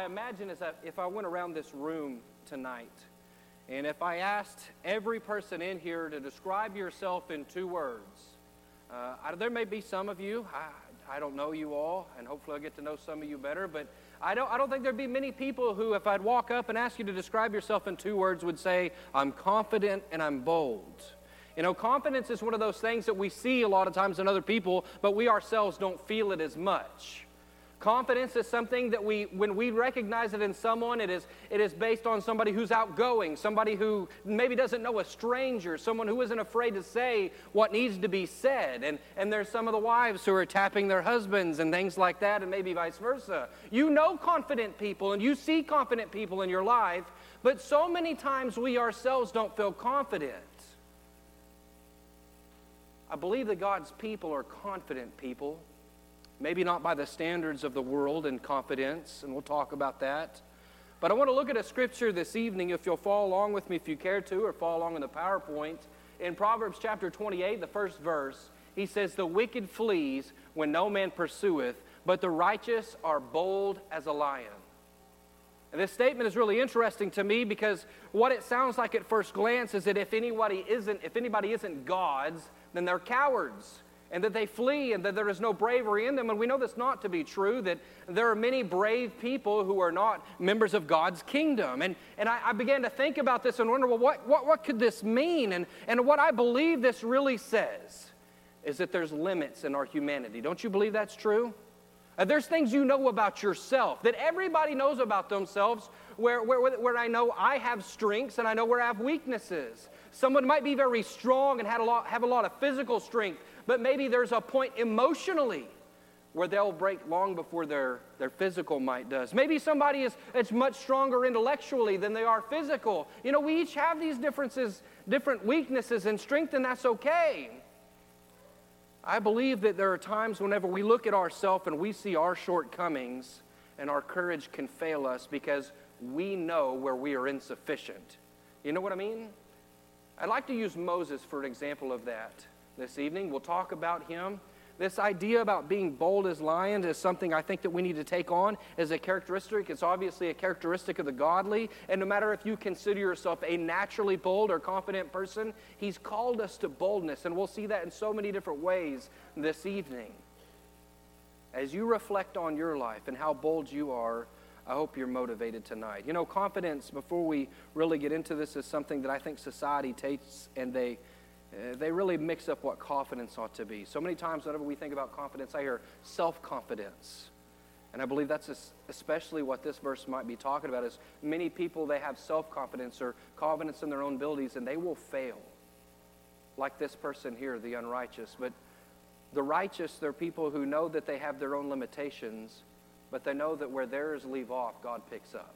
I imagine is that if I went around this room tonight and if I asked every person in here to describe yourself in two words, uh, I, there may be some of you, I, I don't know you all, and hopefully I'll get to know some of you better, but I don't, I don't think there'd be many people who, if I'd walk up and ask you to describe yourself in two words, would say, I'm confident and I'm bold. You know, confidence is one of those things that we see a lot of times in other people, but we ourselves don't feel it as much. Confidence is something that we, when we recognize it in someone, it is, it is based on somebody who's outgoing, somebody who maybe doesn't know a stranger, someone who isn't afraid to say what needs to be said. And, and there's some of the wives who are tapping their husbands and things like that, and maybe vice versa. You know confident people and you see confident people in your life, but so many times we ourselves don't feel confident. I believe that God's people are confident people maybe not by the standards of the world and confidence, and we'll talk about that. But I want to look at a scripture this evening, if you'll follow along with me if you care to, or follow along in the PowerPoint. In Proverbs chapter 28, the first verse, he says, The wicked flees when no man pursueth, but the righteous are bold as a lion. And this statement is really interesting to me because what it sounds like at first glance is that if anybody isn't, if anybody isn't God's, then they're cowards and that they flee and that there is no bravery in them. And we know this not to be true, that there are many brave people who are not members of God's kingdom. And, and I, I began to think about this and wonder, well, what, what, what could this mean? And, and what I believe this really says is that there's limits in our humanity. Don't you believe that's true? Uh, there's things you know about yourself that everybody knows about themselves where, where, where I know I have strengths and I know where I have weaknesses. Someone might be very strong and had a lot, have a lot of physical strength, but maybe there's a point emotionally where they'll break long before their, their physical might does. Maybe somebody is it's much stronger intellectually than they are physical. You know, we each have these differences, different weaknesses and strength, and that's okay. I believe that there are times whenever we look at ourselves and we see our shortcomings and our courage can fail us because we know where we are insufficient. You know what I mean? I'd like to use Moses for an example of that this evening. We'll talk about him. This idea about being bold as lions is something I think that we need to take on as a characteristic. It's obviously a characteristic of the godly. And no matter if you consider yourself a naturally bold or confident person, He's called us to boldness. And we'll see that in so many different ways this evening. As you reflect on your life and how bold you are, I hope you're motivated tonight. You know, confidence, before we really get into this, is something that I think society takes and they uh, they really mix up what confidence ought to be. So many times, whenever we think about confidence, I hear self confidence. And I believe that's especially what this verse might be talking about is many people they have self-confidence or confidence in their own abilities and they will fail. Like this person here, the unrighteous. But the righteous, they're people who know that they have their own limitations, but they know that where theirs leave off, God picks up.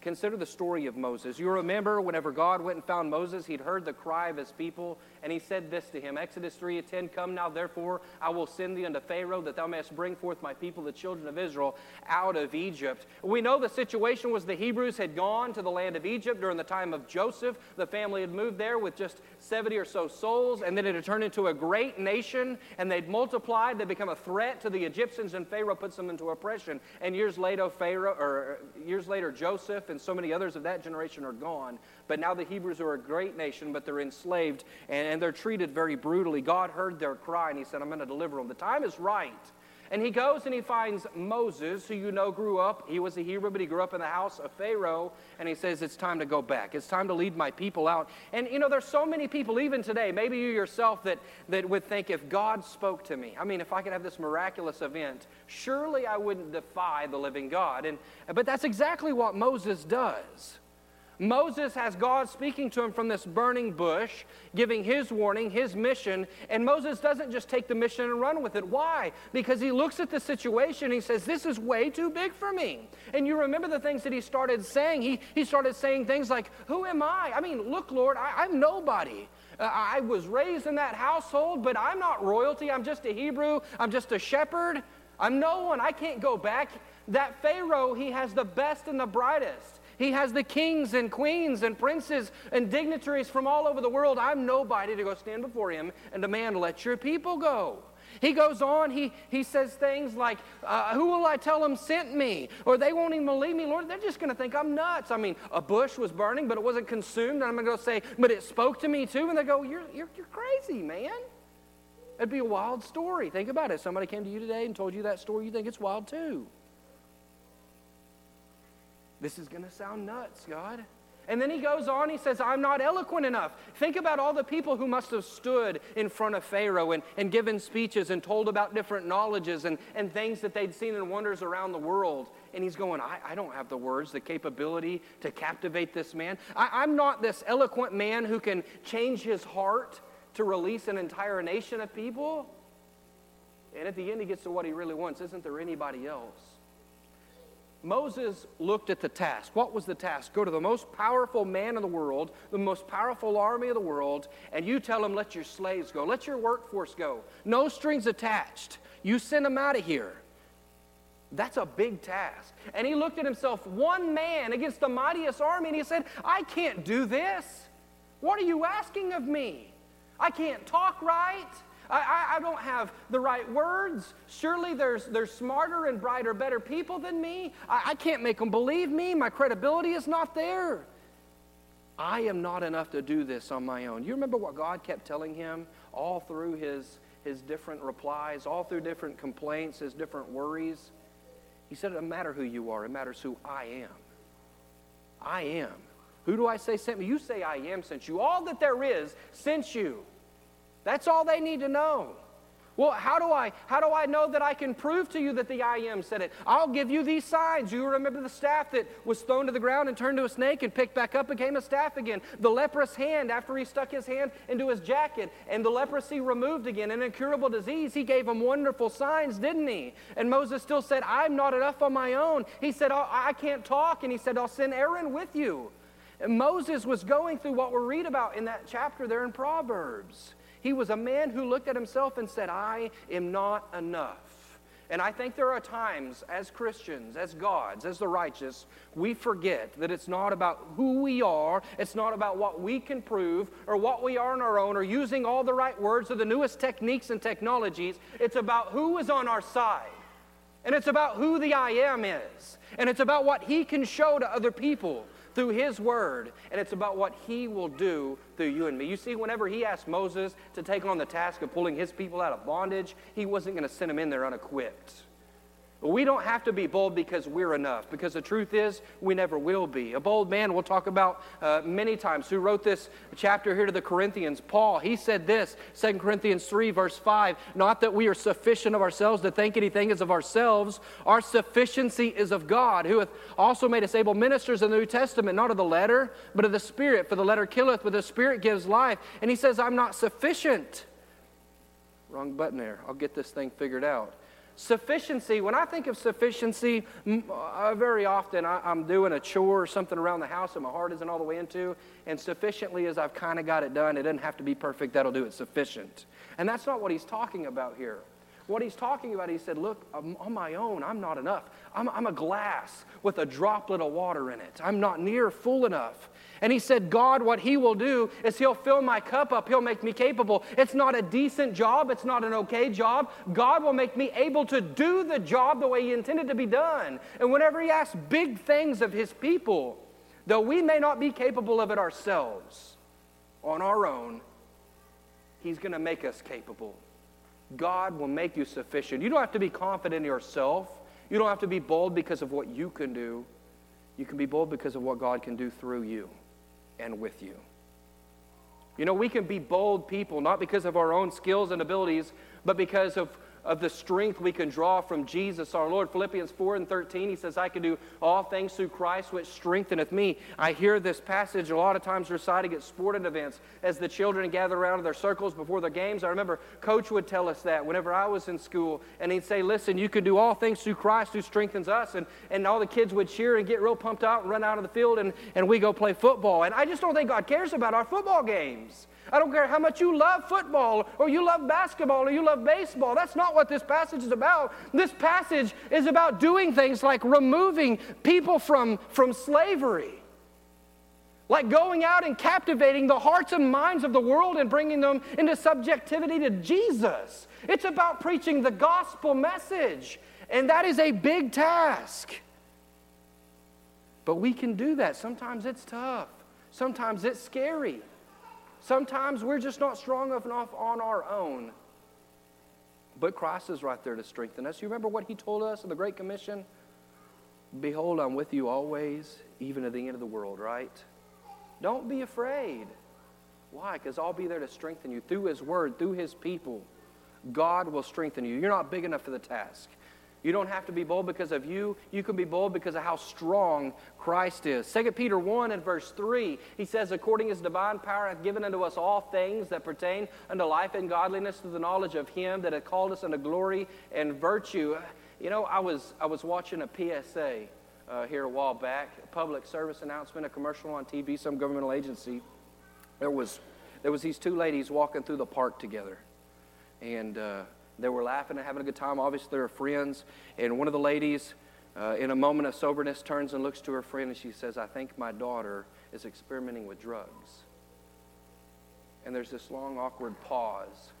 Consider the story of Moses. You remember whenever God went and found Moses, he'd heard the cry of his people, and he said this to him Exodus 3 10 Come now, therefore, I will send thee unto Pharaoh, that thou mayest bring forth my people, the children of Israel, out of Egypt. We know the situation was the Hebrews had gone to the land of Egypt during the time of Joseph. The family had moved there with just 70 or so souls, and then it had turned into a great nation, and they'd multiplied. They'd become a threat to the Egyptians, and Pharaoh puts them into oppression. And years later, Pharaoh, or years later, Joseph and so many others of that generation are gone. But now the Hebrews are a great nation, but they're enslaved and, and they're treated very brutally. God heard their cry and He said, I'm going to deliver them. The time is right. And he goes and he finds Moses, who you know grew up. He was a Hebrew, but he grew up in the house of Pharaoh. And he says, It's time to go back. It's time to lead my people out. And you know, there's so many people, even today, maybe you yourself, that, that would think if God spoke to me, I mean, if I could have this miraculous event, surely I wouldn't defy the living God. And, but that's exactly what Moses does. Moses has God speaking to him from this burning bush, giving his warning, his mission, and Moses doesn't just take the mission and run with it. Why? Because he looks at the situation and he says, This is way too big for me. And you remember the things that he started saying. He, he started saying things like, Who am I? I mean, look, Lord, I, I'm nobody. Uh, I was raised in that household, but I'm not royalty. I'm just a Hebrew. I'm just a shepherd. I'm no one. I can't go back. That Pharaoh, he has the best and the brightest. He has the kings and queens and princes and dignitaries from all over the world. I'm nobody to go stand before him and demand, let your people go. He goes on, he, he says things like, uh, Who will I tell them sent me? Or they won't even believe me, Lord. They're just going to think I'm nuts. I mean, a bush was burning, but it wasn't consumed. And I'm going to say, But it spoke to me too. And they go, You're, you're, you're crazy, man. It'd be a wild story. Think about it. Somebody came to you today and told you that story, you think it's wild too. This is going to sound nuts, God. And then he goes on, he says, I'm not eloquent enough. Think about all the people who must have stood in front of Pharaoh and, and given speeches and told about different knowledges and, and things that they'd seen in wonders around the world. And he's going, I, I don't have the words, the capability to captivate this man. I, I'm not this eloquent man who can change his heart to release an entire nation of people. And at the end, he gets to what he really wants. Isn't there anybody else? Moses looked at the task. What was the task? Go to the most powerful man in the world, the most powerful army of the world, and you tell him, let your slaves go, let your workforce go. No strings attached. You send them out of here. That's a big task. And he looked at himself, one man against the mightiest army, and he said, I can't do this. What are you asking of me? I can't talk right. I, I, don't have the right words. Surely there's, there's smarter and brighter, better people than me. I, I can't make them believe me. My credibility is not there. I am not enough to do this on my own. You remember what God kept telling him all through his, his different replies, all through different complaints, his different worries? He said, It doesn't matter who you are, it matters who I am. I am. Who do I say sent me? You say I am sent you. All that there is sent you. That's all they need to know. Well, how do I how do I know that I can prove to you that the I am said it? I'll give you these signs. You remember the staff that was thrown to the ground and turned to a snake and picked back up became a staff again. The leprous hand after he stuck his hand into his jacket and the leprosy removed again. An incurable disease. He gave him wonderful signs, didn't he? And Moses still said, "I'm not enough on my own." He said, oh, "I can't talk," and he said, "I'll send Aaron with you." And Moses was going through what we read about in that chapter there in Proverbs. He was a man who looked at himself and said, I am not enough. And I think there are times as Christians, as gods, as the righteous, we forget that it's not about who we are, it's not about what we can prove or what we are on our own or using all the right words or the newest techniques and technologies. It's about who is on our side. And it's about who the I am is. And it's about what he can show to other people through His Word, and it's about what He will do through you and me. You see, whenever He asked Moses to take on the task of pulling His people out of bondage, He wasn't going to send them in there unequipped. We don't have to be bold because we're enough, because the truth is, we never will be. A bold man, we'll talk about uh, many times, who wrote this chapter here to the Corinthians, Paul, he said this, 2 Corinthians 3, verse 5 Not that we are sufficient of ourselves to think anything is of ourselves, our sufficiency is of God, who hath also made us able ministers in the New Testament, not of the letter, but of the Spirit. For the letter killeth, but the Spirit gives life. And he says, I'm not sufficient. Wrong button there. I'll get this thing figured out. Sufficiency, when I think of sufficiency, uh, very often I, am doing a chore or something around the house that my heart isn't all the way into, and sufficiently as I've kind of got it done, it doesn't have to be perfect, that'll do it sufficient. And that's not what he's talking about here. What he's talking about, he said, Look, I'm on my own, I'm not enough. I'm, I'm a glass with a droplet of water in it. I'm not near full enough. And he said, God, what he will do is he'll fill my cup up. He'll make me capable. It's not a decent job. It's not an okay job. God will make me able to do the job the way he intended to be done. And whenever he asks big things of his people, though we may not be capable of it ourselves on our own, he's going to make us capable. God will make you sufficient. You don't have to be confident in yourself. You don't have to be bold because of what you can do. You can be bold because of what God can do through you and with you. You know, we can be bold people, not because of our own skills and abilities, but because of of the strength we can draw from Jesus our Lord. Philippians 4 and 13, he says, I can do all things through Christ which strengtheneth me. I hear this passage a lot of times recited at sporting events as the children gather around their circles before their games. I remember Coach would tell us that whenever I was in school, and he'd say, Listen, you can do all things through Christ who strengthens us. And, and all the kids would cheer and get real pumped out and run out of the field, and, and we go play football. And I just don't think God cares about our football games. I don't care how much you love football or you love basketball or you love baseball. That's not what this passage is about. This passage is about doing things like removing people from, from slavery. like going out and captivating the hearts and minds of the world and bringing them into subjectivity to Jesus. It's about preaching the gospel message, and that is a big task. But we can do that. Sometimes it's tough, sometimes it's scary. Sometimes we're just not strong enough on our own. But Christ is right there to strengthen us. You remember what he told us in the Great Commission? Behold, I'm with you always, even to the end of the world, right? Don't be afraid. Why? Because I'll be there to strengthen you through His Word, through His people. God will strengthen you. You're not big enough for the task. You don't have to be bold because of you. You can be bold because of how strong Christ is. 2 Peter 1 and verse 3, he says, According as divine power hath given unto us all things that pertain unto life and godliness through the knowledge of him that hath called us unto glory and virtue. You know, I was, I was watching a PSA uh, here a while back, a public service announcement, a commercial on TV, some governmental agency. There was, there was these two ladies walking through the park together. And uh, they were laughing and having a good time. Obviously, they were friends. And one of the ladies, uh, in a moment of soberness, turns and looks to her friend and she says, I think my daughter is experimenting with drugs. And there's this long, awkward pause.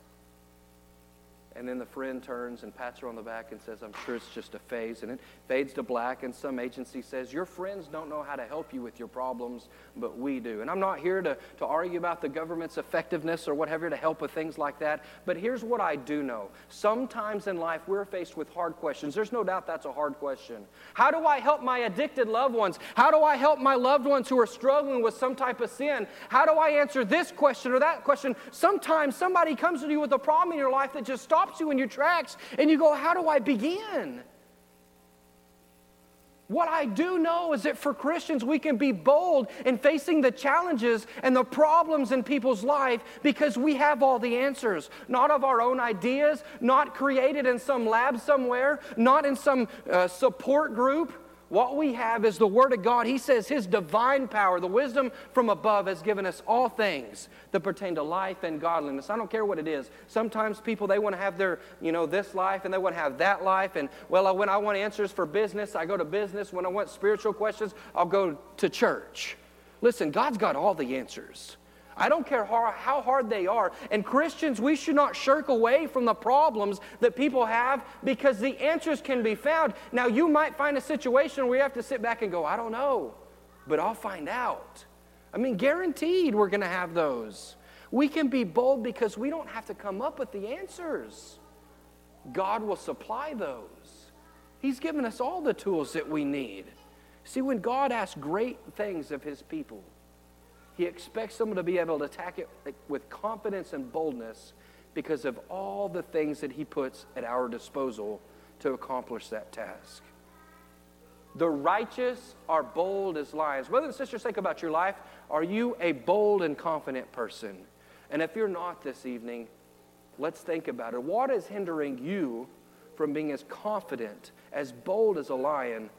And then the friend turns and pats her on the back and says, I'm sure it's just a phase. And it fades to black, and some agency says, Your friends don't know how to help you with your problems, but we do. And I'm not here to, to argue about the government's effectiveness or whatever to help with things like that. But here's what I do know sometimes in life we're faced with hard questions. There's no doubt that's a hard question. How do I help my addicted loved ones? How do I help my loved ones who are struggling with some type of sin? How do I answer this question or that question? Sometimes somebody comes to you with a problem in your life that just stops stops you in your tracks and you go, How do I begin? What I do know is that for Christians, we can be bold in facing the challenges and the problems in people's life because we have all the answers. Not of our own ideas, not created in some lab somewhere, not in some uh, support group, what we have is the Word of God. He says His divine power, the wisdom from above, has given us all things that pertain to life and godliness. I don't care what it is. Sometimes people, they want to have their, you know, this life and they want to have that life. And, well, when I want answers for business, I go to business. When I want spiritual questions, I'll go to church. Listen, God's got all the answers. I don't care how, how hard they are. And Christians, we should not shirk away from the problems that people have because the answers can be found. Now, you might find a situation where you have to sit back and go, I don't know, but I'll find out. I mean, guaranteed we're going to have those. We can be bold because we don't have to come up with the answers. God will supply those. He's given us all the tools that we need. See, when God asks great things of his people, he expects someone to be able to attack it with confidence and boldness because of all the things that He puts at our disposal to accomplish that task. The righteous are bold as lions. Brothers and sisters, think about your life. Are you a bold and confident person? And if you're not this evening, let's think about it. What is hindering you from being as confident, as bold as a lion,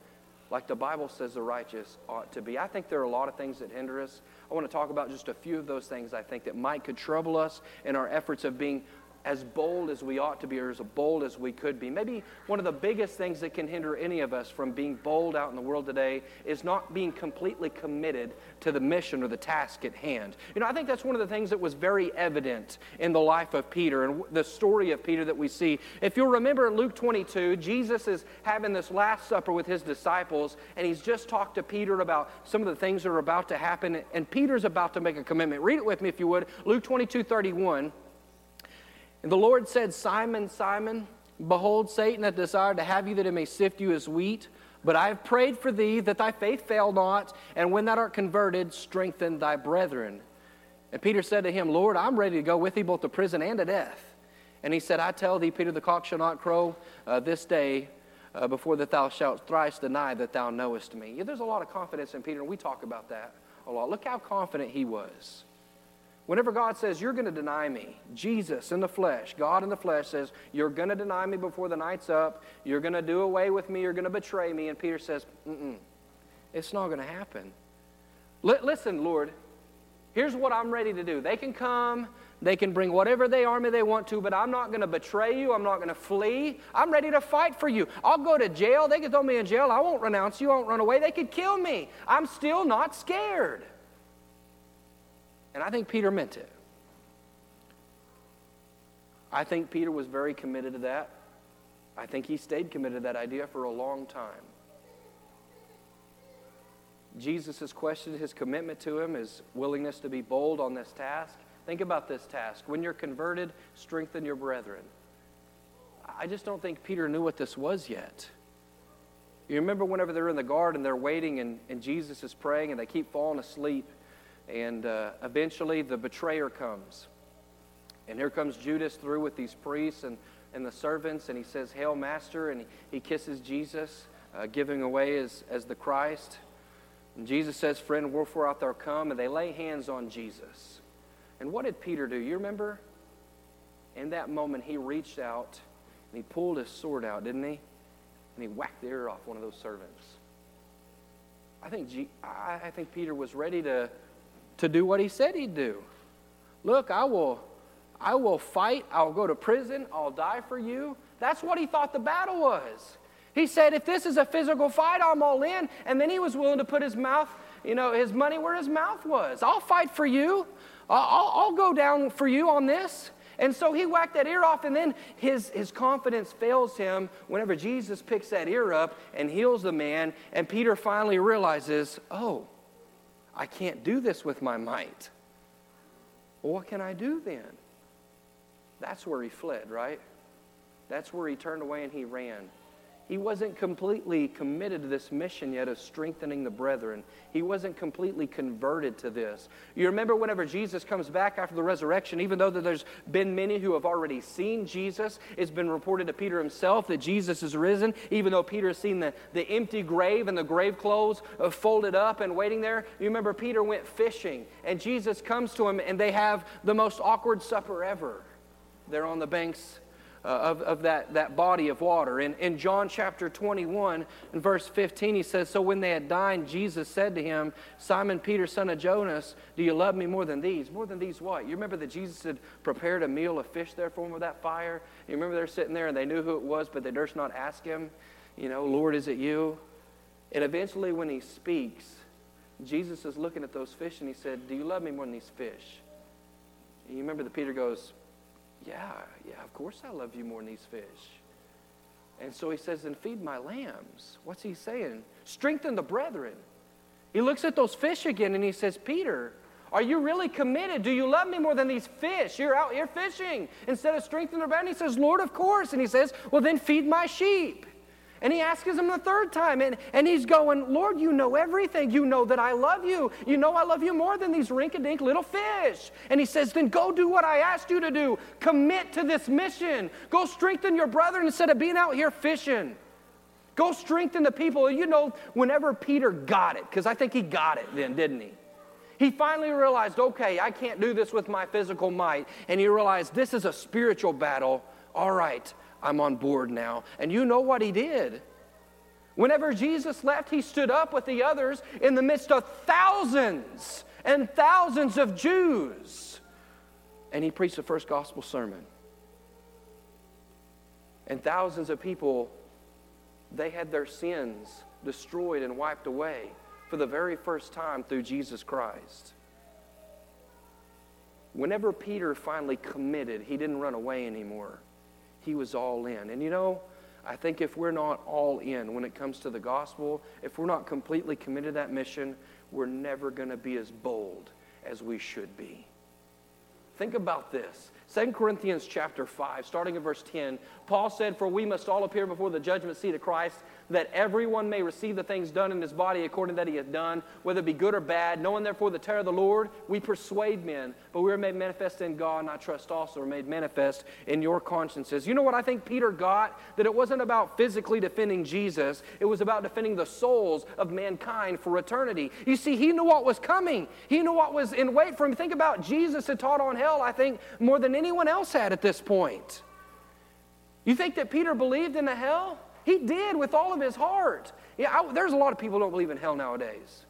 like the Bible says the righteous ought to be? I think there are a lot of things that hinder us. I want to talk about just a few of those things I think that might could trouble us in our efforts of being as bold as we ought to be or as bold as we could be. Maybe one of the biggest things that can hinder any of us from being bold out in the world today is not being completely committed to the mission or the task at hand. You know, I think that's one of the things that was very evident in the life of Peter and the story of Peter that we see. If you'll remember in Luke 22, Jesus is having this Last Supper with his disciples, and he's just talked to Peter about some of the things that are about to happen, and Peter's about to make a commitment. Read it with me if you would. Luke 22 31. And the Lord said, Simon, Simon, behold, Satan hath desired to have you that he may sift you as wheat. But I have prayed for thee that thy faith fail not, and when thou art converted, strengthen thy brethren. And Peter said to him, Lord, I'm ready to go with thee both to prison and to death. And he said, I tell thee, Peter, the cock shall not crow uh, this day uh, before that thou shalt thrice deny that thou knowest me. Yeah, there's a lot of confidence in Peter, and we talk about that a lot. Look how confident he was. Whenever God says, You're going to deny me, Jesus in the flesh, God in the flesh says, You're going to deny me before the night's up. You're going to do away with me. You're going to betray me. And Peter says, Mm-mm, it's not going to happen. L- listen, Lord, here's what I'm ready to do. They can come, they can bring whatever they army they want to, but I'm not going to betray you. I'm not going to flee. I'm ready to fight for you. I'll go to jail. They can throw me in jail. I won't renounce you. I won't run away. They could kill me. I'm still not scared. And I think Peter meant it. I think Peter was very committed to that. I think he stayed committed to that idea for a long time. Jesus has questioned his commitment to him, his willingness to be bold on this task. Think about this task. When you're converted, strengthen your brethren. I just don't think Peter knew what this was yet. You remember whenever they're in the garden, they're waiting, and, and Jesus is praying, and they keep falling asleep. And uh, eventually, the betrayer comes. And here comes Judas through with these priests and, and the servants, and he says, Hail, Master, and he, he kisses Jesus, uh, giving away as, as the Christ. And Jesus says, Friend, wherefore art thou come? And they lay hands on Jesus. And what did Peter do? You remember? In that moment, he reached out and he pulled his sword out, didn't he? And he whacked the ear off one of those servants. I think, G- I think Peter was ready to, to do what he said he'd do. Look, I will, I will fight. I'll go to prison. I'll die for you. That's what he thought the battle was. He said, if this is a physical fight, I'm all in. And then he was willing to put his mouth, you know, his money where his mouth was. I'll fight for you. I'll, I'll go down for you on this. And so he whacked that ear off, and then his, his confidence fails him whenever Jesus picks that ear up and heals the man. And Peter finally realizes, oh, I can't do this with my might. Well, what can I do then? That's where he fled, right? That's where he turned away and he ran. He wasn't completely committed to this mission yet of strengthening the brethren. He wasn't completely converted to this. You remember whenever Jesus comes back after the resurrection, even though there's been many who have already seen Jesus, it's been reported to Peter himself that Jesus is risen, even though Peter has seen the, the empty grave and the grave clothes uh, folded up and waiting there. You remember Peter went fishing, and Jesus comes to him, and they have the most awkward supper ever. They're on the banks uh, of, of that, that body of water. In, in John chapter 21, in verse 15, he says, So when they had dined, Jesus said to him, Simon Peter, son of Jonas, do you love me more than these? More than these what? You remember that Jesus had prepared a meal of fish there for him with that fire? You remember they're sitting there and they knew who it was, but they durst not ask him, you know, Lord, is it you? And eventually, when he speaks, Jesus is looking at those fish and he said, Do you love me more than these fish? And you remember that Peter goes, yeah, yeah, of course I love you more than these fish. And so he says, Then feed my lambs. What's he saying? Strengthen the brethren. He looks at those fish again and he says, Peter, are you really committed? Do you love me more than these fish? You're out here fishing. Instead of strengthening the brethren, he says, Lord, of course. And he says, Well, then feed my sheep. And he asks him the third time, and, and he's going, Lord, you know everything. You know that I love you. You know I love you more than these rink a dink little fish. And he says, Then go do what I asked you to do. Commit to this mission. Go strengthen your brethren instead of being out here fishing. Go strengthen the people. You know, whenever Peter got it, because I think he got it then, didn't he? He finally realized, okay, I can't do this with my physical might. And he realized this is a spiritual battle. All right, I'm on board now. And you know what he did. Whenever Jesus left, he stood up with the others in the midst of thousands and thousands of Jews. And he preached the first gospel sermon. And thousands of people, they had their sins destroyed and wiped away for the very first time through Jesus Christ. Whenever Peter finally committed, he didn't run away anymore he was all in. And you know, I think if we're not all in when it comes to the gospel, if we're not completely committed to that mission, we're never going to be as bold as we should be. Think about this. 2 Corinthians chapter 5, starting in verse 10, Paul said, For we must all appear before the judgment seat of Christ, that everyone may receive the things done in his body according that he hath done, whether it be good or bad. Knowing therefore the terror of the Lord, we persuade men, but we are made manifest in God, and I trust also are made manifest in your consciences. You know what I think Peter got? That it wasn't about physically defending Jesus, it was about defending the souls of mankind for eternity. You see, he knew what was coming, he knew what was in wait for him. Think about Jesus had taught on hell, I think, more than anyone else had at this point. You think that Peter believed in the hell? He did with all of his heart. Yeah, I, there's a lot of people who don't believe in hell nowadays.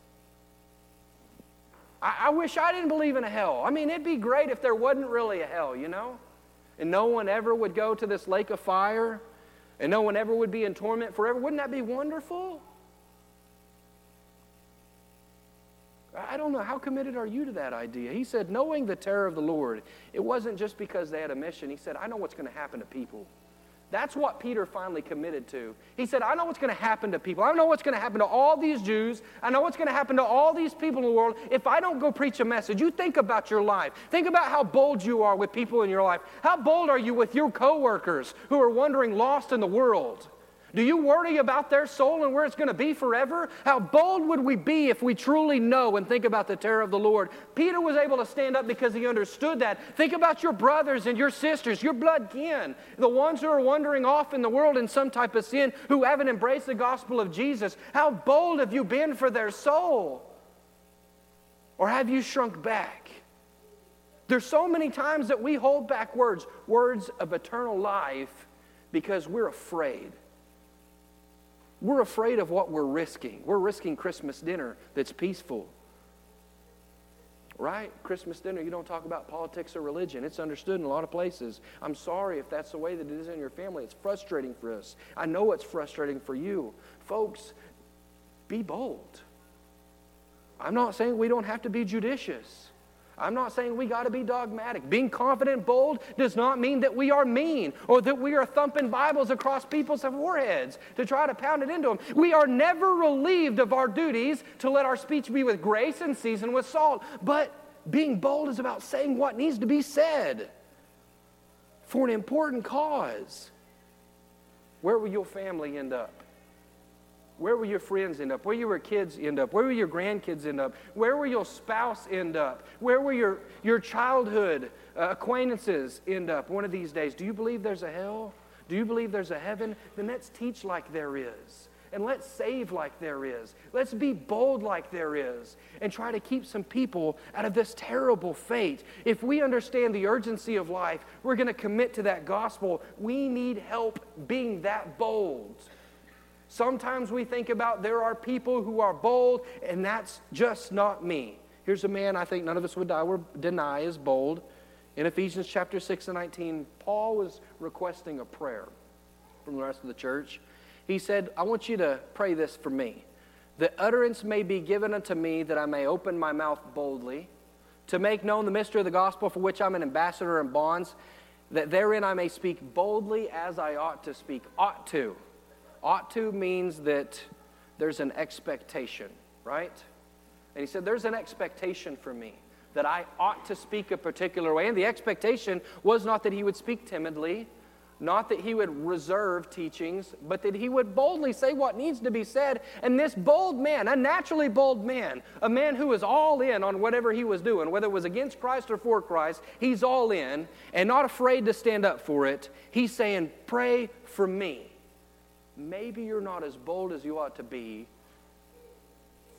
I, I wish I didn't believe in a hell. I mean, it'd be great if there wasn't really a hell, you know? And no one ever would go to this lake of fire, and no one ever would be in torment forever. Wouldn't that be wonderful? I don't know, how committed are you to that idea? He said, knowing the terror of the Lord, it wasn't just because they had a mission. He said, I know what's going to happen to people. That's what Peter finally committed to. He said, I know what's going to happen to people. I know what's going to happen to all these Jews. I know what's going to happen to all these people in the world if I don't go preach a message. You think about your life. Think about how bold you are with people in your life. How bold are you with your coworkers who are wandering lost in the world? Do you worry about their soul and where it's going to be forever? How bold would we be if we truly know and think about the terror of the Lord? Peter was able to stand up because he understood that. Think about your brothers and your sisters, your blood kin, the ones who are wandering off in the world in some type of sin, who haven't embraced the gospel of Jesus. How bold have you been for their soul? Or have you shrunk back? There's so many times that we hold back words, words of eternal life, because we're afraid. We're afraid of what we're risking. We're risking Christmas dinner that's peaceful. Right? Christmas dinner, you don't talk about politics or religion. It's understood in a lot of places. I'm sorry if that's the way that it is in your family. It's frustrating for us. I know it's frustrating for you. Folks, be bold. I'm not saying we don't have to be judicious. I'm not saying we got to be dogmatic. Being confident, bold, does not mean that we are mean or that we are thumping Bibles across people's foreheads to try to pound it into them. We are never relieved of our duties to let our speech be with grace and seasoned with salt. But being bold is about saying what needs to be said for an important cause. Where will your family end up? Where will your friends end up? Where will your kids end up? Where will your grandkids end up? Where will your spouse end up? Where will your, your childhood uh, acquaintances end up one of these days? Do you believe there's a hell? Do you believe there's a heaven? Then let's teach like there is. And let's save like there is. Let's be bold like there is. And try to keep some people out of this terrible fate. If we understand the urgency of life, we're going to commit to that gospel. We need help being that bold. Sometimes we think about there are people who are bold, and that's just not me. Here's a man I think none of us would die, deny is bold. In Ephesians chapter 6 and 19, Paul was requesting a prayer from the rest of the church. He said, I want you to pray this for me. The utterance may be given unto me that I may open my mouth boldly, to make known the mystery of the gospel for which I'm an ambassador in bonds, that therein I may speak boldly as I ought to speak. Ought to. Ought to means that there's an expectation, right? And he said, There's an expectation for me that I ought to speak a particular way. And the expectation was not that he would speak timidly, not that he would reserve teachings, but that he would boldly say what needs to be said. And this bold man, a naturally bold man, a man who is all in on whatever he was doing, whether it was against Christ or for Christ, he's all in and not afraid to stand up for it. He's saying, Pray for me maybe you're not as bold as you ought to be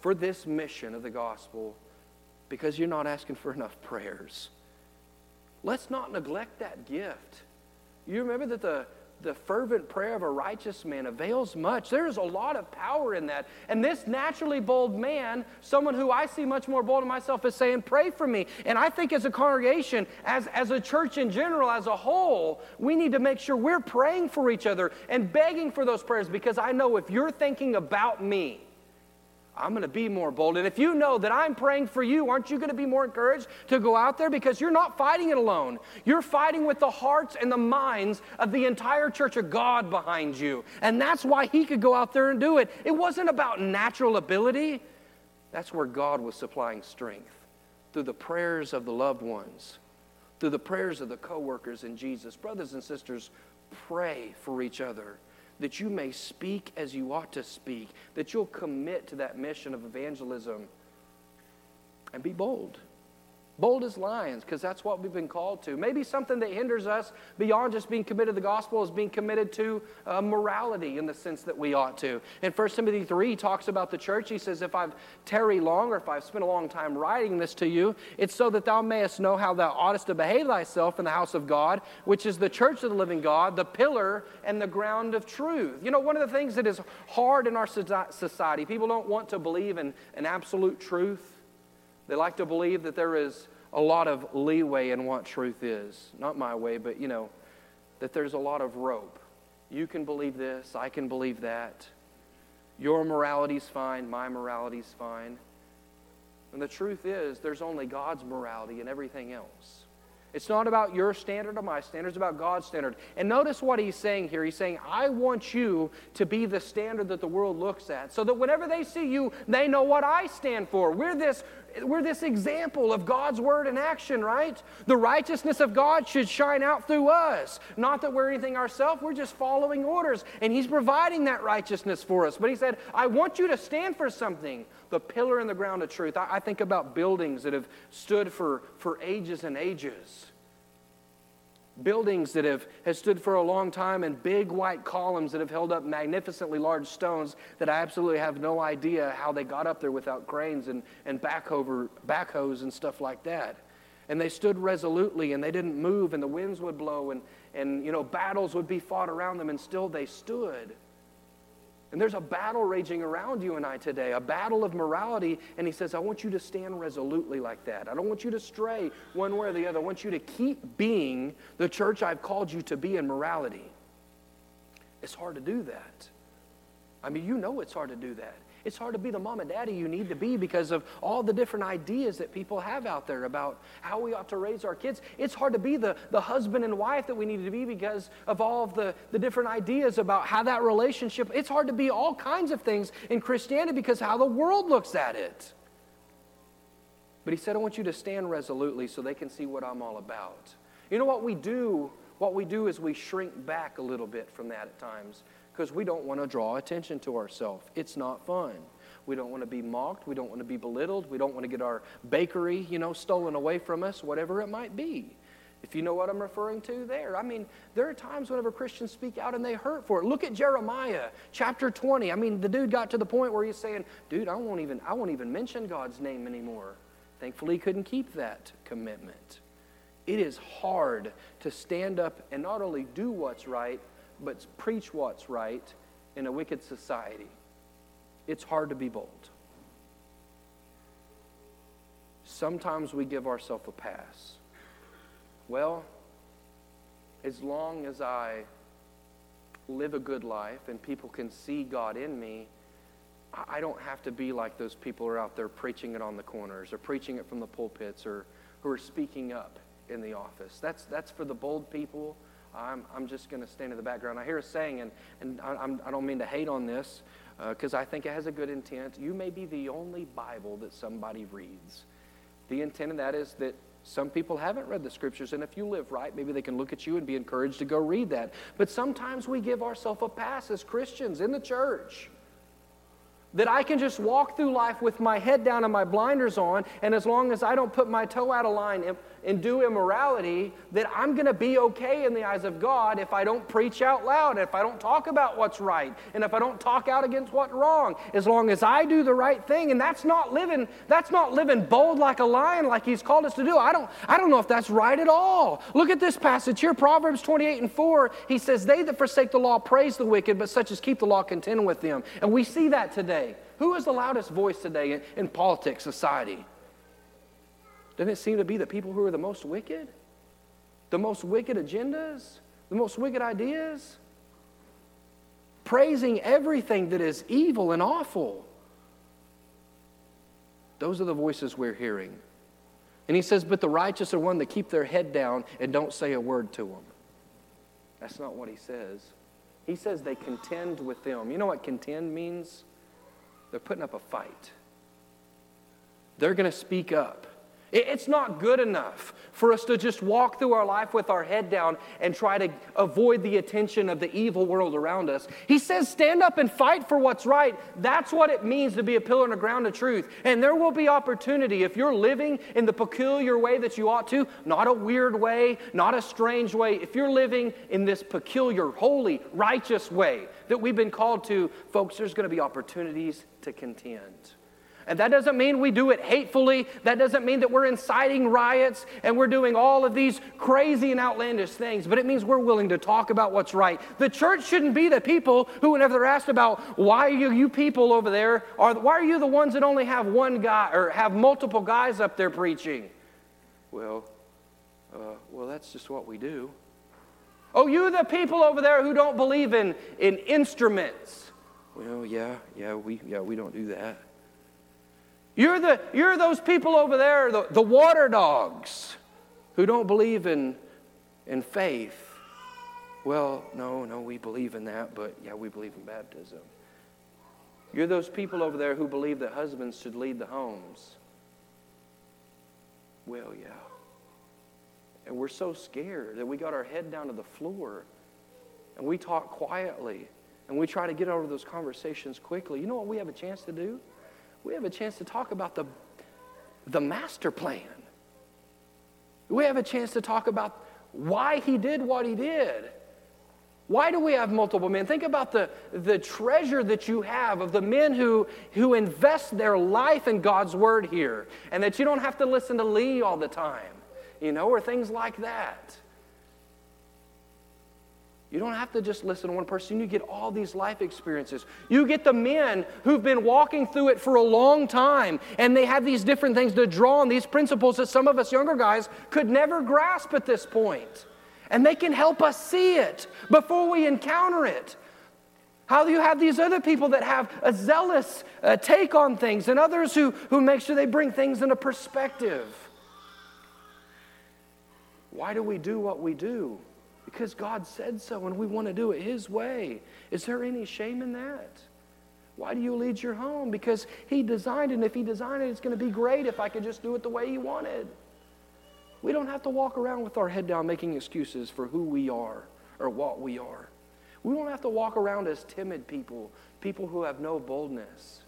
for this mission of the gospel because you're not asking for enough prayers. Let's not neglect that gift. You remember that the the fervent prayer of a righteous man avails much. There's a lot of power in that. And this naturally bold man, someone who I see much more bold in myself, is saying, Pray for me. And I think as a congregation, as, as a church in general, as a whole, we need to make sure we're praying for each other and begging for those prayers because I know if you're thinking about me, I'm going to be more bold. And if you know that I'm praying for you, aren't you going to be more encouraged to go out there? Because you're not fighting it alone. You're fighting with the hearts and the minds of the entire church of God behind you. And that's why he could go out there and do it. It wasn't about natural ability, that's where God was supplying strength through the prayers of the loved ones, through the prayers of the coworkers in Jesus. Brothers and sisters, pray for each other that you may speak as you ought to speak, that you'll commit to that mission of evangelism and be bold. Bold as lions, because that's what we've been called to. Maybe something that hinders us beyond just being committed to the gospel is being committed to uh, morality in the sense that we ought to. In 1 Timothy 3, he talks about the church. He says, If I've tarried long or if I've spent a long time writing this to you, it's so that thou mayest know how thou oughtest to behave thyself in the house of God, which is the church of the living God, the pillar and the ground of truth. You know, one of the things that is hard in our society, people don't want to believe in an absolute truth. They like to believe that there is a lot of leeway in what truth is. Not my way, but you know, that there's a lot of rope. You can believe this, I can believe that. Your morality's fine, my morality's fine. And the truth is, there's only God's morality and everything else. It's not about your standard or my standard, it's about God's standard. And notice what he's saying here. He's saying, I want you to be the standard that the world looks at, so that whenever they see you, they know what I stand for. We're this, we're this example of God's word in action, right? The righteousness of God should shine out through us. Not that we're anything ourselves, we're just following orders. And he's providing that righteousness for us. But he said, I want you to stand for something the pillar in the ground of truth. I, I think about buildings that have stood for, for ages and ages buildings that have, have stood for a long time and big white columns that have held up magnificently large stones that I absolutely have no idea how they got up there without cranes and, and backhoe, backhoes and stuff like that. And they stood resolutely and they didn't move and the winds would blow and, and you know battles would be fought around them and still they stood. And there's a battle raging around you and I today, a battle of morality. And he says, I want you to stand resolutely like that. I don't want you to stray one way or the other. I want you to keep being the church I've called you to be in morality. It's hard to do that. I mean, you know it's hard to do that. It's hard to be the mom and daddy you need to be because of all the different ideas that people have out there about how we ought to raise our kids. It's hard to be the, the husband and wife that we need to be because of all of the, the different ideas about how that relationship, it's hard to be all kinds of things in Christianity because how the world looks at it. But he said, I want you to stand resolutely so they can see what I'm all about. You know what we do? What we do is we shrink back a little bit from that at times because we don't want to draw attention to ourselves. It's not fun. We don't want to be mocked. We don't want to be belittled. We don't want to get our bakery, you know, stolen away from us, whatever it might be. If you know what I'm referring to there. I mean, there are times whenever Christians speak out and they hurt for it. Look at Jeremiah chapter 20. I mean, the dude got to the point where he's saying, dude, I won't even, I won't even mention God's name anymore. Thankfully, he couldn't keep that commitment. It is hard to stand up and not only do what's right, but preach what's right in a wicked society. It's hard to be bold. Sometimes we give ourselves a pass. Well, as long as I live a good life and people can see God in me, I don't have to be like those people who are out there preaching it on the corners or preaching it from the pulpits or who are speaking up in the office. That's, that's for the bold people I'm, I'm just going to stand in the background. I hear a saying, and, and I, I'm, do not mean to hate on this because uh, I think it has a good intent. You may be the only Bible that somebody reads. The intent of that is that some people haven't read the scriptures, and if you live right, maybe they can look at you and be encouraged to go read that. But sometimes we give ourselves a pass as Christians in the church that I can just walk through life with my head down and my blinders on, and as long as I don't put my toe out of line and, do immorality, that I'm going to be okay in the eyes of God if I don't preach out loud, if I don't talk about what's right, and if I don't talk out against what's wrong. As long as I do the right thing, and that's not living, that's not living bold like a lion like He's called us to do. I don't, I don't know if that's right at all. Look at this passage here, Proverbs 28 and 4. He says, "They that forsake the law praise the wicked, but such as keep the law contend with them." And we see that today today? Who is the loudest voice today in, in politics, society? Doesn't it seem to be the people who are the most wicked? The most wicked agendas? The most wicked ideas? Praising everything that is evil and awful. Those are the voices we're hearing. And he says, But the righteous are one that keep their head down and don't say a word to them. That's not what he says. He says they contend with them. You know what contend means? They're putting up a fight. They're going to speak up. It's not good enough for us to just walk through our life with our head down and try to avoid the attention of the evil world around us. He says, stand up and fight for what's right. That's what it means to be a pillar in the ground of truth. And there will be opportunity if you're living in the peculiar way that you ought to, not a weird way, not a strange way. If you're living in this peculiar, holy, righteous way that we've been called to, folks, there's going to be opportunities to contend. And that doesn't mean we do it hatefully. That doesn't mean that we're inciting riots and we're doing all of these crazy and outlandish things, but it means we're willing to talk about what's right. The church shouldn't be the people who, whenever they're asked about why are you, you people over there, or why are you the ones that only have one guy or have multiple guys up there preaching? Well, uh, well, that's just what we do. Oh, you the people over there who don't believe in, in instruments. Well, yeah, yeah, we, yeah, we don't do that. You're, the, you're those people over there, the, the water dogs, who don't believe in, in faith. Well, no, no, we believe in that, but yeah, we believe in baptism. You're those people over there who believe that husbands should lead the homes. Well, yeah. And we're so scared that we got our head down to the floor and we talk quietly and we try to get out of those conversations quickly. You know what we have a chance to do? We have a chance to talk about the, the master plan. We have a chance to talk about why he did what he did. Why do we have multiple men? Think about the, the treasure that you have of the men who, who invest their life in God's word here, and that you don't have to listen to Lee all the time, you know, or things like that. You don't have to just listen to one person. You get all these life experiences. You get the men who've been walking through it for a long time, and they have these different things to draw on, these principles that some of us younger guys could never grasp at this point. And they can help us see it before we encounter it. How do you have these other people that have a zealous uh, take on things, and others who, who make sure they bring things into perspective? Why do we do what we do? Because God said so and we want to do it His way. Is there any shame in that? Why do you lead your home? Because He designed it, and if He designed it, it's going to be great if I could just do it the way He wanted. We don't have to walk around with our head down making excuses for who we are or what we are. We don't have to walk around as timid people, people who have no boldness.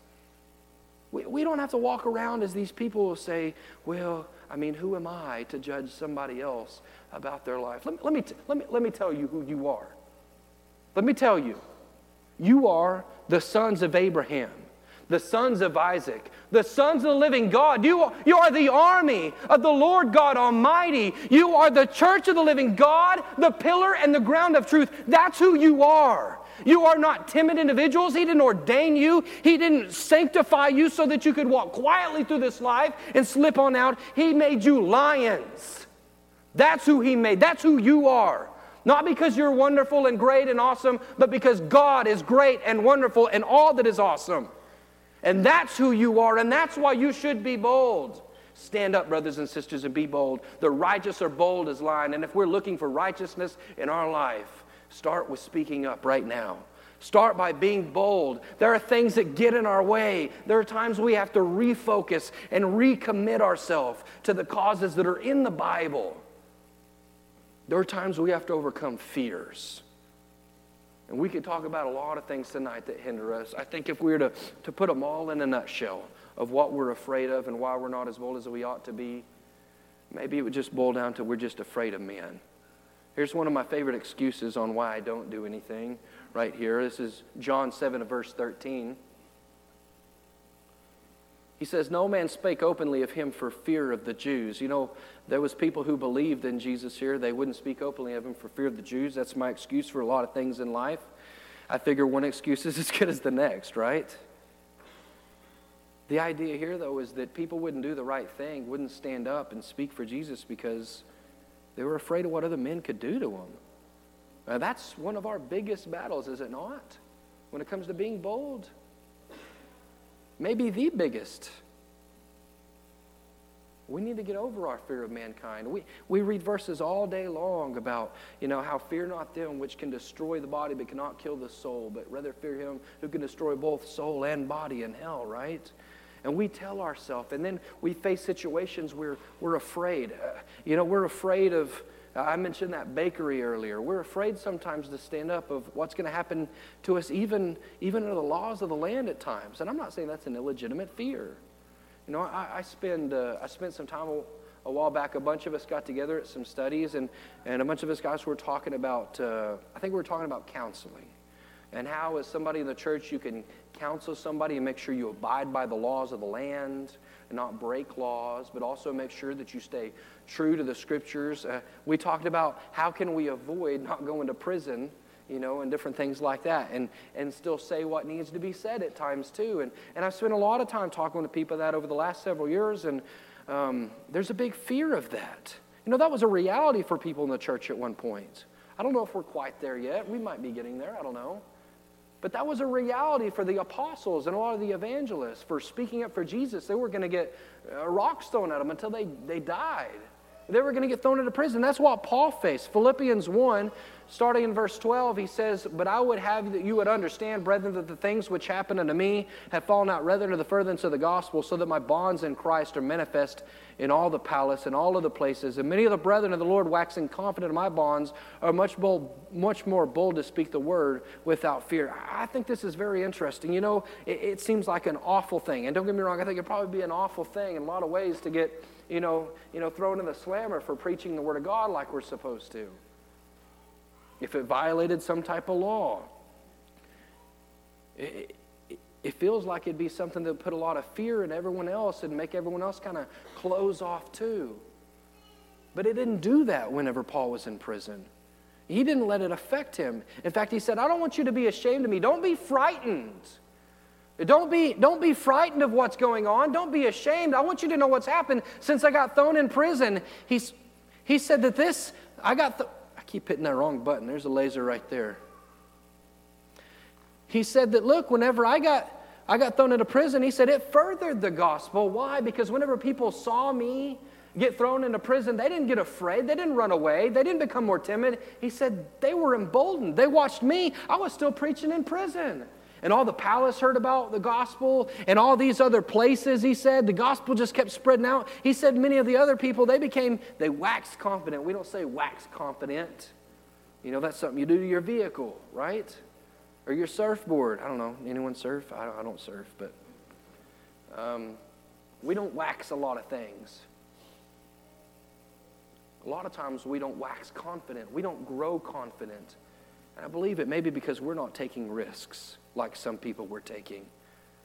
We, we don't have to walk around as these people who say, well, I mean, who am I to judge somebody else about their life? Let me, let me, t- let me, let me tell you who you are. Let me tell you. You are the sons of Abraham, the sons of Isaac, the sons of the living God. You, you are the army of the Lord God Almighty. You are the church of the living God, the pillar and the ground of truth. That's who you are. You are not timid individuals. He didn't ordain you. He didn't sanctify you so that you could walk quietly through this life and slip on out. He made you lions. That's who He made. That's who you are. Not because you're wonderful and great and awesome, but because God is great and wonderful and all that is awesome. And that's who you are, and that's why you should be bold. Stand up, brothers and sisters, and be bold. The righteous are bold as lion. And if we're looking for righteousness in our life, Start with speaking up right now. Start by being bold. There are things that get in our way. There are times we have to refocus and recommit ourselves to the causes that are in the Bible. There are times we have to overcome fears. And we could talk about a lot of things tonight that hinder us. I think if we were to, to put them all in a nutshell of what we're afraid of and why we're not as bold as we ought to be, maybe it would just boil down to we're just afraid of men. Here's one of my favorite excuses on why I don't do anything right here. This is John 7, verse 13. He says, No man spake openly of him for fear of the Jews. You know, there was people who believed in Jesus here. They wouldn't speak openly of him for fear of the Jews. That's my excuse for a lot of things in life. I figure one excuse is as good as the next, right? The idea here, though, is that people wouldn't do the right thing, wouldn't stand up and speak for Jesus because they were afraid of what other men could do to them. Now, that's one of our biggest battles, is it not? When it comes to being bold. Maybe the biggest. We need to get over our fear of mankind. We, we read verses all day long about, you know, how fear not them which can destroy the body but cannot kill the soul, but rather fear him who can destroy both soul and body in hell, right? and we tell ourselves, and then we face situations where we're afraid. Uh, you know, we're afraid of, I mentioned that bakery earlier. We're afraid sometimes to stand up of what's going to happen to us, even, even under the laws of the land at times. And I'm not saying that's an illegitimate fear. You know, I, I spend, uh, I spent some time a while back, a bunch of us got together at some studies, and, and a bunch of us guys were talking about, uh, I think we were talking about counseling and how, as somebody in the church, you can counsel somebody and make sure you abide by the laws of the land and not break laws, but also make sure that you stay true to the scriptures. Uh, we talked about how can we avoid not going to prison, you know, and different things like that, and, and still say what needs to be said at times too. And, and I've spent a lot of time talking to people that over the last several years, and um, there's a big fear of that. You know, that was a reality for people in the church at one point. I don't know if we're quite there yet. We might be getting there. I don't know. But that was a reality for the apostles and a lot of the evangelists for speaking up for Jesus. They were going to get uh, rocks thrown at them until they, they died. They were going to get thrown into prison. That's what Paul faced. Philippians 1, starting in verse 12, he says, But I would have that you would understand, brethren, that the things which happened unto me have fallen out rather into the furtherance of the gospel, so that my bonds in Christ are manifest in all the palace and all of the places. And many of the brethren of the Lord, waxing confident of my bonds, are much, bold, much more bold to speak the word without fear. I think this is very interesting. You know, it, it seems like an awful thing. And don't get me wrong, I think it'd probably be an awful thing in a lot of ways to get you know, you know, thrown in the slammer for preaching the Word of God like we're supposed to. If it violated some type of law, it, it, it feels like it'd be something that would put a lot of fear in everyone else and make everyone else kind of close off too. But it didn't do that whenever Paul was in prison. He didn't let it affect him. In fact, he said, I don't want you to be ashamed of me. Don't be frightened. Don't be, don't be frightened of what's going on. Don't be ashamed. I want you to know what's happened since I got thrown in prison. He's, he said that this, I got, keep hitting that wrong button. There's a laser right there. He said that, look, whenever I got, I got thrown into prison, he said it furthered the gospel. Why? Because whenever people saw me get thrown into prison, they didn't get afraid. They didn't run away. They didn't become more timid. He said they were emboldened. They watched me. I was still preaching in prison and all the palace heard about the gospel and all these other places, he said. The gospel just kept spreading out. He said many of the other people, they became, they waxed confident. We don't say wax confident. You know, that's something you do to your vehicle, right? Or your surfboard. I don't know. Anyone surf? I don't, I don't surf, but um, we don't wax a lot of things. A lot of times we don't wax confident. We don't grow confident. And I believe it may be because we're not taking risks like some people were taking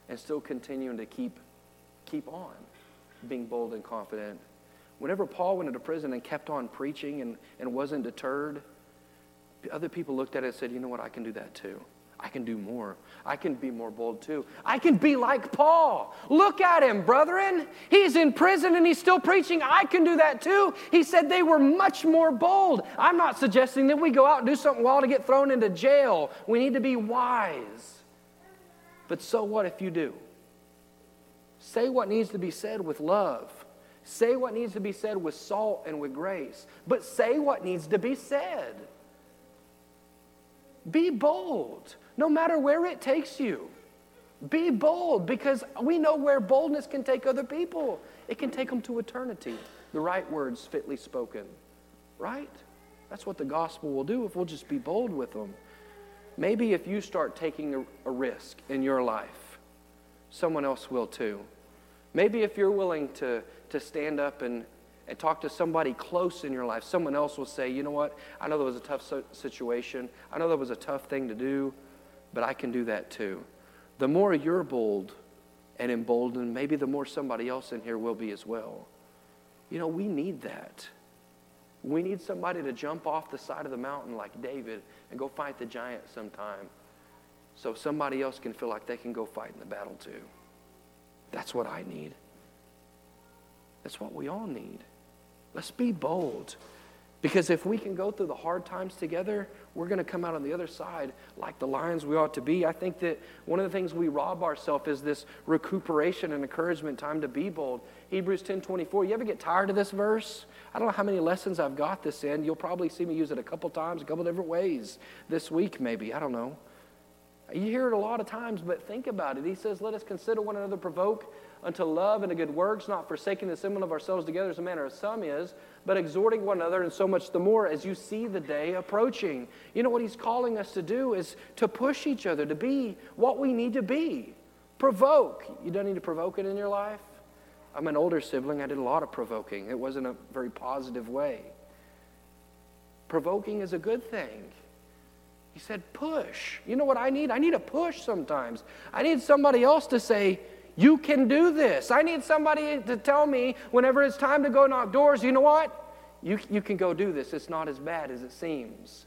and still continuing to keep, keep on being bold and confident. Whenever Paul went into prison and kept on preaching and, and wasn't deterred, other people looked at it and said, you know what, I can do that too. I can do more. I can be more bold too. I can be like Paul. Look at him, brethren. He's in prison and he's still preaching. I can do that too. He said they were much more bold. I'm not suggesting that we go out and do something wild to get thrown into jail. We need to be wise. But so what if you do? Say what needs to be said with love. Say what needs to be said with salt and with grace. But say what needs to be said. Be bold, no matter where it takes you. Be bold because we know where boldness can take other people. It can take them to eternity. The right words fitly spoken, right? That's what the gospel will do if we'll just be bold with them. Maybe if you start taking a, a risk in your life, someone else will too. Maybe if you're willing to, to stand up and, and talk to somebody close in your life, someone else will say, you know what, I know that was a tough so- situation. I know that was a tough thing to do, but I can do that too. The more you're bold and emboldened, maybe the more somebody else in here will be as well. You know, we need that. We need somebody to jump off the side of the mountain like David and go fight the giant sometime so somebody else can feel like they can go fight in the battle too. That's what I need. That's what we all need. Let's be bold. Because if we can go through the hard times together, we're going to come out on the other side like the lions we ought to be. I think that one of the things we rob ourselves is this recuperation and encouragement time to be bold. Hebrews 10 24. You ever get tired of this verse? I don't know how many lessons I've got this in. You'll probably see me use it a couple times, a couple different ways this week, maybe. I don't know. You hear it a lot of times, but think about it. He says, Let us consider one another, provoke unto love and to good works, not forsaking the assembling of ourselves together as a manner of some is, but exhorting one another, and so much the more as you see the day approaching. You know what he's calling us to do is to push each other, to be what we need to be. Provoke. You don't need to provoke it in your life. I'm an older sibling. I did a lot of provoking. It wasn't a very positive way. Provoking is a good thing. He said, push. You know what I need? I need a push sometimes. I need somebody else to say, you can do this. I need somebody to tell me whenever it's time to go knock doors, you know what? You, you can go do this. It's not as bad as it seems.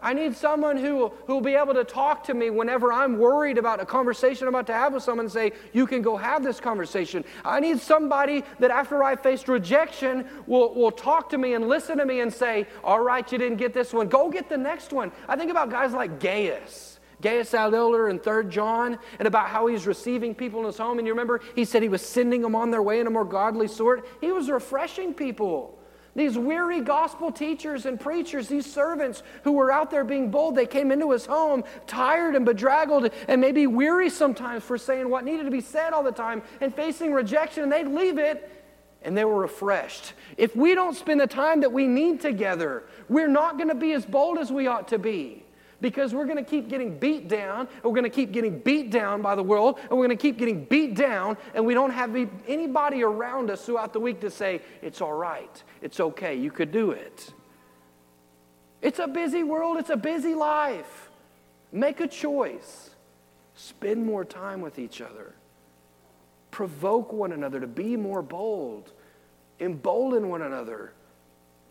I need someone who, who will be able to talk to me whenever I'm worried about a conversation I'm about to have with someone and say, You can go have this conversation. I need somebody that after I faced rejection will, will talk to me and listen to me and say, All right, you didn't get this one. Go get the next one. I think about guys like Gaius. Gaius Elder in 3 John, and about how he's receiving people in his home. And you remember, he said he was sending them on their way in a more godly sort. He was refreshing people. These weary gospel teachers and preachers, these servants who were out there being bold, they came into his home tired and bedraggled and maybe weary sometimes for saying what needed to be said all the time and facing rejection, and they'd leave it and they were refreshed. If we don't spend the time that we need together, we're not going to be as bold as we ought to be because we're going to keep getting beat down, we're going to keep getting beat down by the world, and we're going to keep getting beat down, and we don't have anybody around us throughout the week to say, It's all right, it's okay, you could do it. It's a busy world, it's a busy life. Make a choice. Spend more time with each other. Provoke one another to be more bold. Embolden one another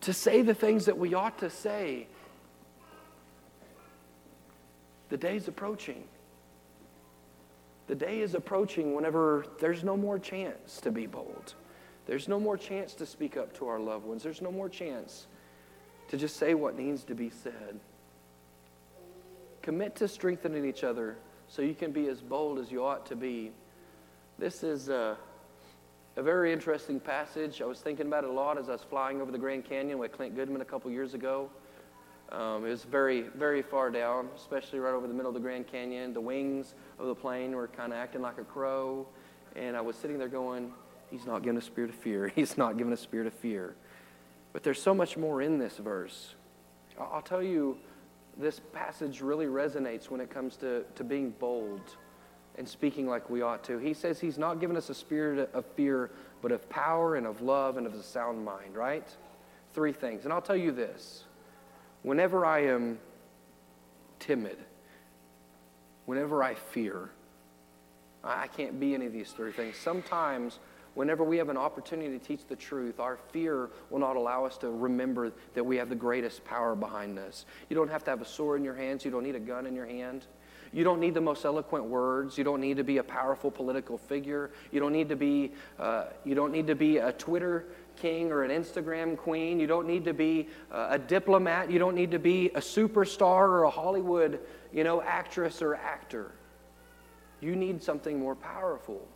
to say the things that we ought to say the day is approaching. The day is approaching whenever there's no more chance to be bold. There's no more chance to speak up to our loved ones. There's no more chance to just say what needs to be said. Commit to strengthening each other so you can be as bold as you ought to be. This is a, a very interesting passage. I was thinking about it a lot as I was flying over the Grand Canyon with Clint Goodman a couple years ago. Um, it was very, very far down, especially right over the middle of the Grand Canyon. The wings of the plane were kind of acting like a crow. And I was sitting there going, He's not giving a spirit of fear. He's not giving a spirit of fear. But there's so much more in this verse. I'll tell you, this passage really resonates when it comes to, to being bold and speaking like we ought to. He says he's not giving us a spirit of fear, but of power and of love and of a sound mind, right? Three things. And I'll tell you this whenever I am timid, whenever I fear, I can't be any of these three things. Sometimes, whenever we have an opportunity to teach the truth, our fear will not allow us to remember that we have the greatest power behind us. You don't have to have a sword in your hands, you don't need a gun in your hand. You don't need the most eloquent words. You don't need to be a powerful political figure. You don't need to be, uh, you don't need to be a Twitter king or an Instagram queen. You don't need to be a diplomat. You don't need to be a superstar or a Hollywood, you know, actress or actor. You need something more powerful.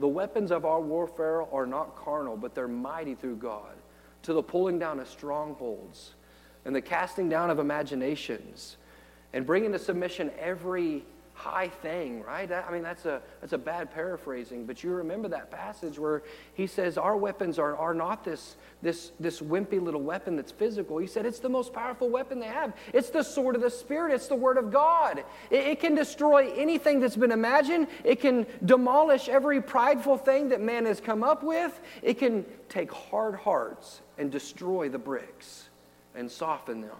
The weapons of our warfare are not carnal, but they're mighty through God to the pulling down of strongholds and the casting down of imaginations and bringing to submission every high thing, right? I mean, that's a, that's a bad paraphrasing, but you remember that passage where he says our weapons are, are not this, this, this wimpy little weapon that's physical. He said it's the most powerful weapon they have. It's the sword of the Spirit, it's the Word of God. It, it can destroy anything that's been imagined, it can demolish every prideful thing that man has come up with, it can take hard hearts and destroy the bricks and soften them.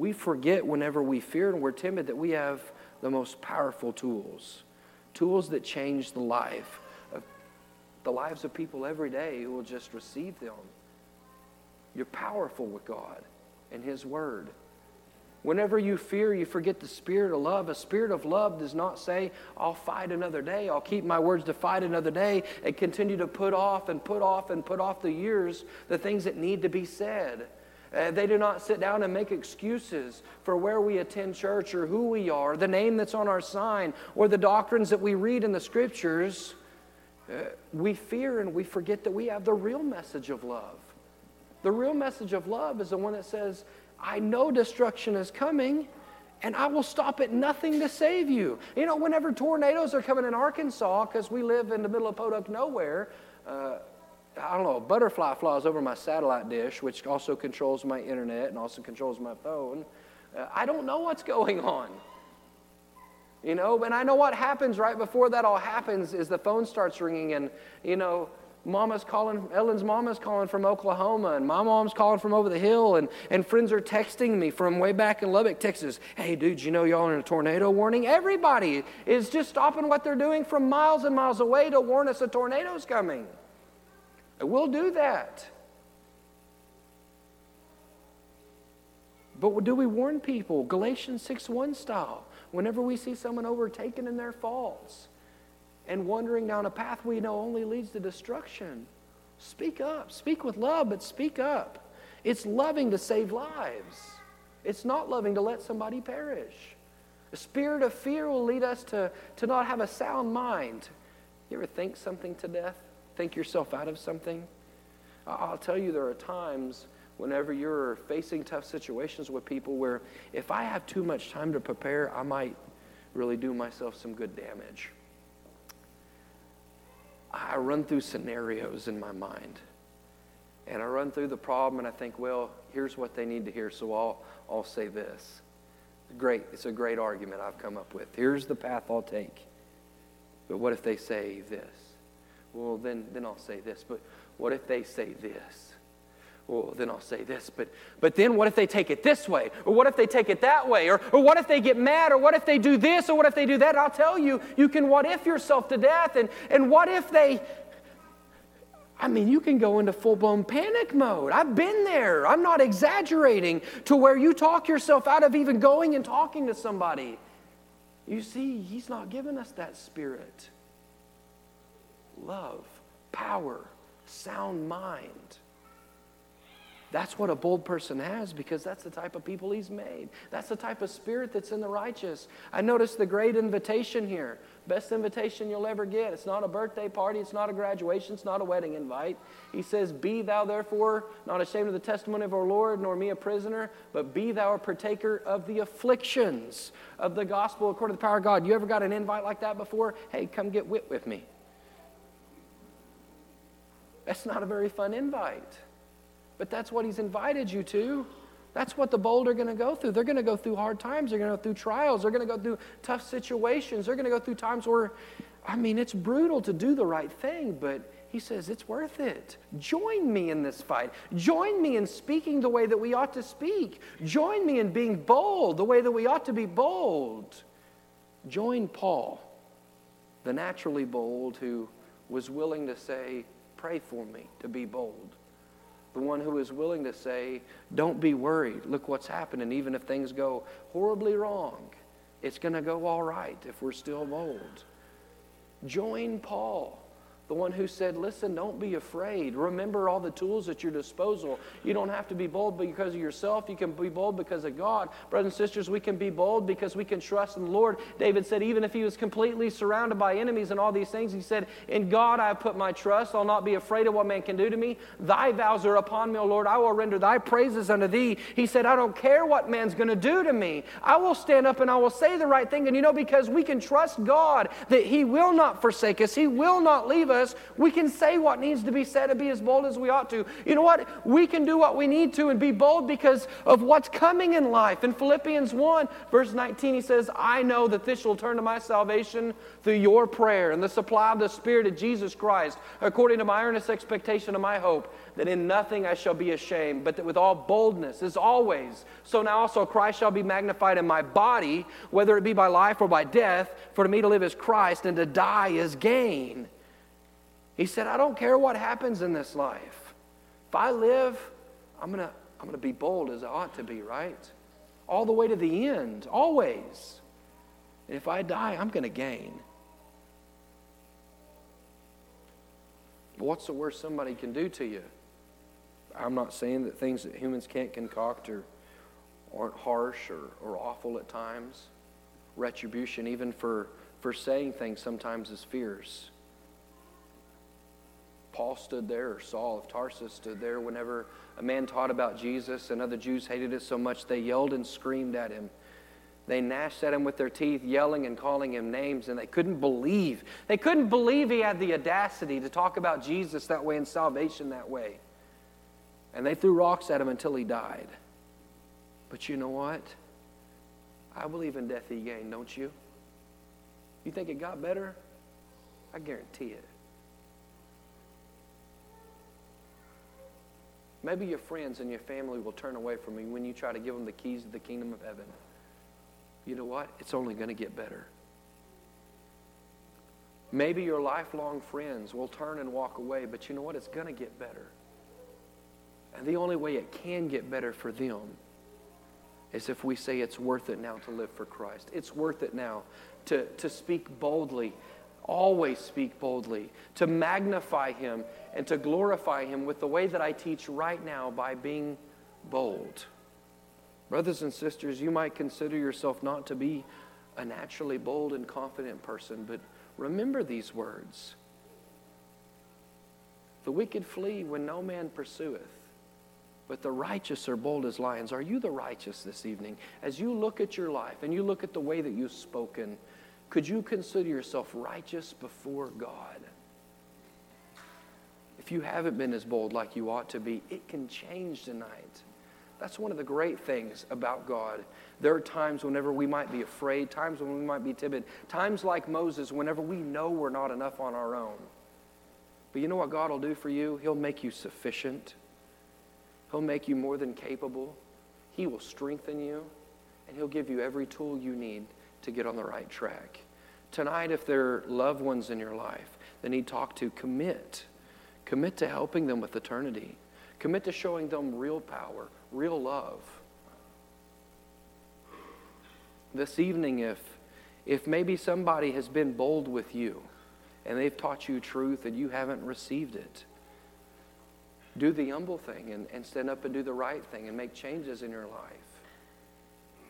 We forget whenever we fear and we're timid that we have the most powerful tools, tools that change the life of the lives of people every day who will just receive them. You're powerful with God and His Word. Whenever you fear, you forget the spirit of love. A spirit of love does not say, I'll fight another day. I'll keep my words to fight another day and continue to put off and put off and put off the years, the things that need to be said. Uh, they do not sit down and make excuses for where we attend church or who we are, the name that's on our sign, or the doctrines that we read in the scriptures. Uh, we fear and we forget that we have the real message of love. The real message of love is the one that says, I know destruction is coming, and I will stop at nothing to save you. You know, whenever tornadoes are coming in Arkansas, because we live in the middle of Podunk nowhere, uh, I don't know, a butterfly flies over my satellite dish, which also controls my internet and also controls my phone. Uh, I don't know what's going on. You know, and I know what happens right before that all happens is the phone starts ringing and, you know, mama's calling, Ellen's mama's calling from Oklahoma and my mom's calling from over the hill and, and friends are texting me from way back in Lubbock, Texas. Hey, dude, you know y'all in a tornado warning? Everybody is just stopping what they're doing from miles and miles away to warn us a tornado's coming. We'll do that. But do we warn people, Galatians 6 1 style, whenever we see someone overtaken in their faults and wandering down a path we know only leads to destruction? Speak up. Speak with love, but speak up. It's loving to save lives. It's not loving to let somebody perish. The spirit of fear will lead us to, to not have a sound mind. You ever think something to death? Think yourself out of something? I'll tell you, there are times whenever you're facing tough situations with people where if I have too much time to prepare, I might really do myself some good damage. I run through scenarios in my mind. And I run through the problem and I think, well, here's what they need to hear, so I'll, I'll say this. Great, it's a great argument I've come up with. Here's the path I'll take. But what if they say this? Well, then, then I'll say this. But what if they say this? Well, then I'll say this. But, but then what if they take it this way? Or what if they take it that way? Or, or what if they get mad? Or what if they do this? Or what if they do that? I'll tell you, you can what if yourself to death. And, and what if they, I mean, you can go into full blown panic mode. I've been there. I'm not exaggerating to where you talk yourself out of even going and talking to somebody. You see, He's not giving us that spirit. Love, power, sound mind. That's what a bold person has because that's the type of people he's made. That's the type of spirit that's in the righteous. I notice the great invitation here. Best invitation you'll ever get. It's not a birthday party, it's not a graduation, it's not a wedding invite. He says, Be thou therefore not ashamed of the testimony of our Lord, nor me a prisoner, but be thou a partaker of the afflictions of the gospel according to the power of God. You ever got an invite like that before? Hey, come get wit with me. That's not a very fun invite. But that's what he's invited you to. That's what the bold are going to go through. They're going to go through hard times. They're going to go through trials. They're going to go through tough situations. They're going to go through times where, I mean, it's brutal to do the right thing, but he says it's worth it. Join me in this fight. Join me in speaking the way that we ought to speak. Join me in being bold the way that we ought to be bold. Join Paul, the naturally bold who was willing to say, Pray for me to be bold the one who is willing to say, Don't be worried. Look what's happening. Even if things go horribly wrong, it's going to go all right if we're still bold. Join Paul the one who said, Listen, don't be afraid. Remember all the tools at your disposal. You don't have to be bold because of yourself. You can be bold because of God. Brothers and sisters, we can be bold because we can trust in the Lord. David said, Even if he was completely surrounded by enemies and all these things, he said, In God I have put my trust. I'll not be afraid of what man can do to me. Thy vows are upon me, O Lord. I will render thy praises unto thee. He said, I don't care what man's going to do to me. I will stand up and I will say the right thing. And you know, because we can trust God that he will not forsake us, he will not leave us us, we can say what needs to be said and be as bold as we ought to. You know what? We can do what we need to and be bold because of what's coming in life. In Philippians 1, verse 19, he says, I know that this will turn to my salvation through your prayer and the supply of the Spirit of Jesus Christ, according to my earnest expectation of my hope, that in nothing I shall be ashamed, but that with all boldness, as always, so now also Christ shall be magnified in my body, whether it be by life or by death, for to me to live is Christ and to die is gain. He said, I don't care what happens in this life. If I live, I'm going to I'm going to be bold as I ought to be, right? All the way to the end, always. And if I die, I'm going to gain. What's the worst somebody can do to you? I'm not saying that things that humans can't concoct or aren't harsh or, or awful at times. Retribution, even for, for saying things, sometimes is fierce. Paul stood there, or Saul of Tarsus stood there whenever a man taught about Jesus and other Jews hated it so much they yelled and screamed at him. They gnashed at him with their teeth, yelling and calling him names, and they couldn't believe. They couldn't believe he had the audacity to talk about Jesus that way and salvation that way. And they threw rocks at him until he died. But you know what? I believe in death he gained, don't you? You think it got better? I guarantee it. Maybe your friends and your family will turn away from you when you try to give them the keys to the kingdom of heaven. You know what? It's only going to get better. Maybe your lifelong friends will turn and walk away, but you know what? It's going to get better. And the only way it can get better for them is if we say it's worth it now to live for Christ. It's worth it now to, to speak boldly always speak boldly, to magnify Him and to glorify Him with the way that I teach right now by being bold. Brothers and sisters, you might consider yourself not to be a naturally bold and confident person, but remember these words The wicked flee when no man pursueth, but the righteous are bold as lions. Are you the righteous this evening? As you look at your life and you look at the way that you've spoken, could you consider yourself righteous before God? If you haven't been as bold like you ought to be, it can change tonight. That's one of the great things about God. There are times whenever we might be afraid, times when we might be timid, times like Moses, whenever we know we're not enough on our own. But you know what God will do for you? He'll make you sufficient, He'll make you more than capable. He will strengthen you, and He'll give you every tool you need to get on the right track. Tonight, if there are loved ones in your life that need talk to, commit. Commit to helping them with eternity. Commit to showing them real power, real love. This evening, if, if maybe somebody has been bold with you and they've taught you truth and you haven't received it, do the humble thing and, and stand up and do the right thing and make changes in your life.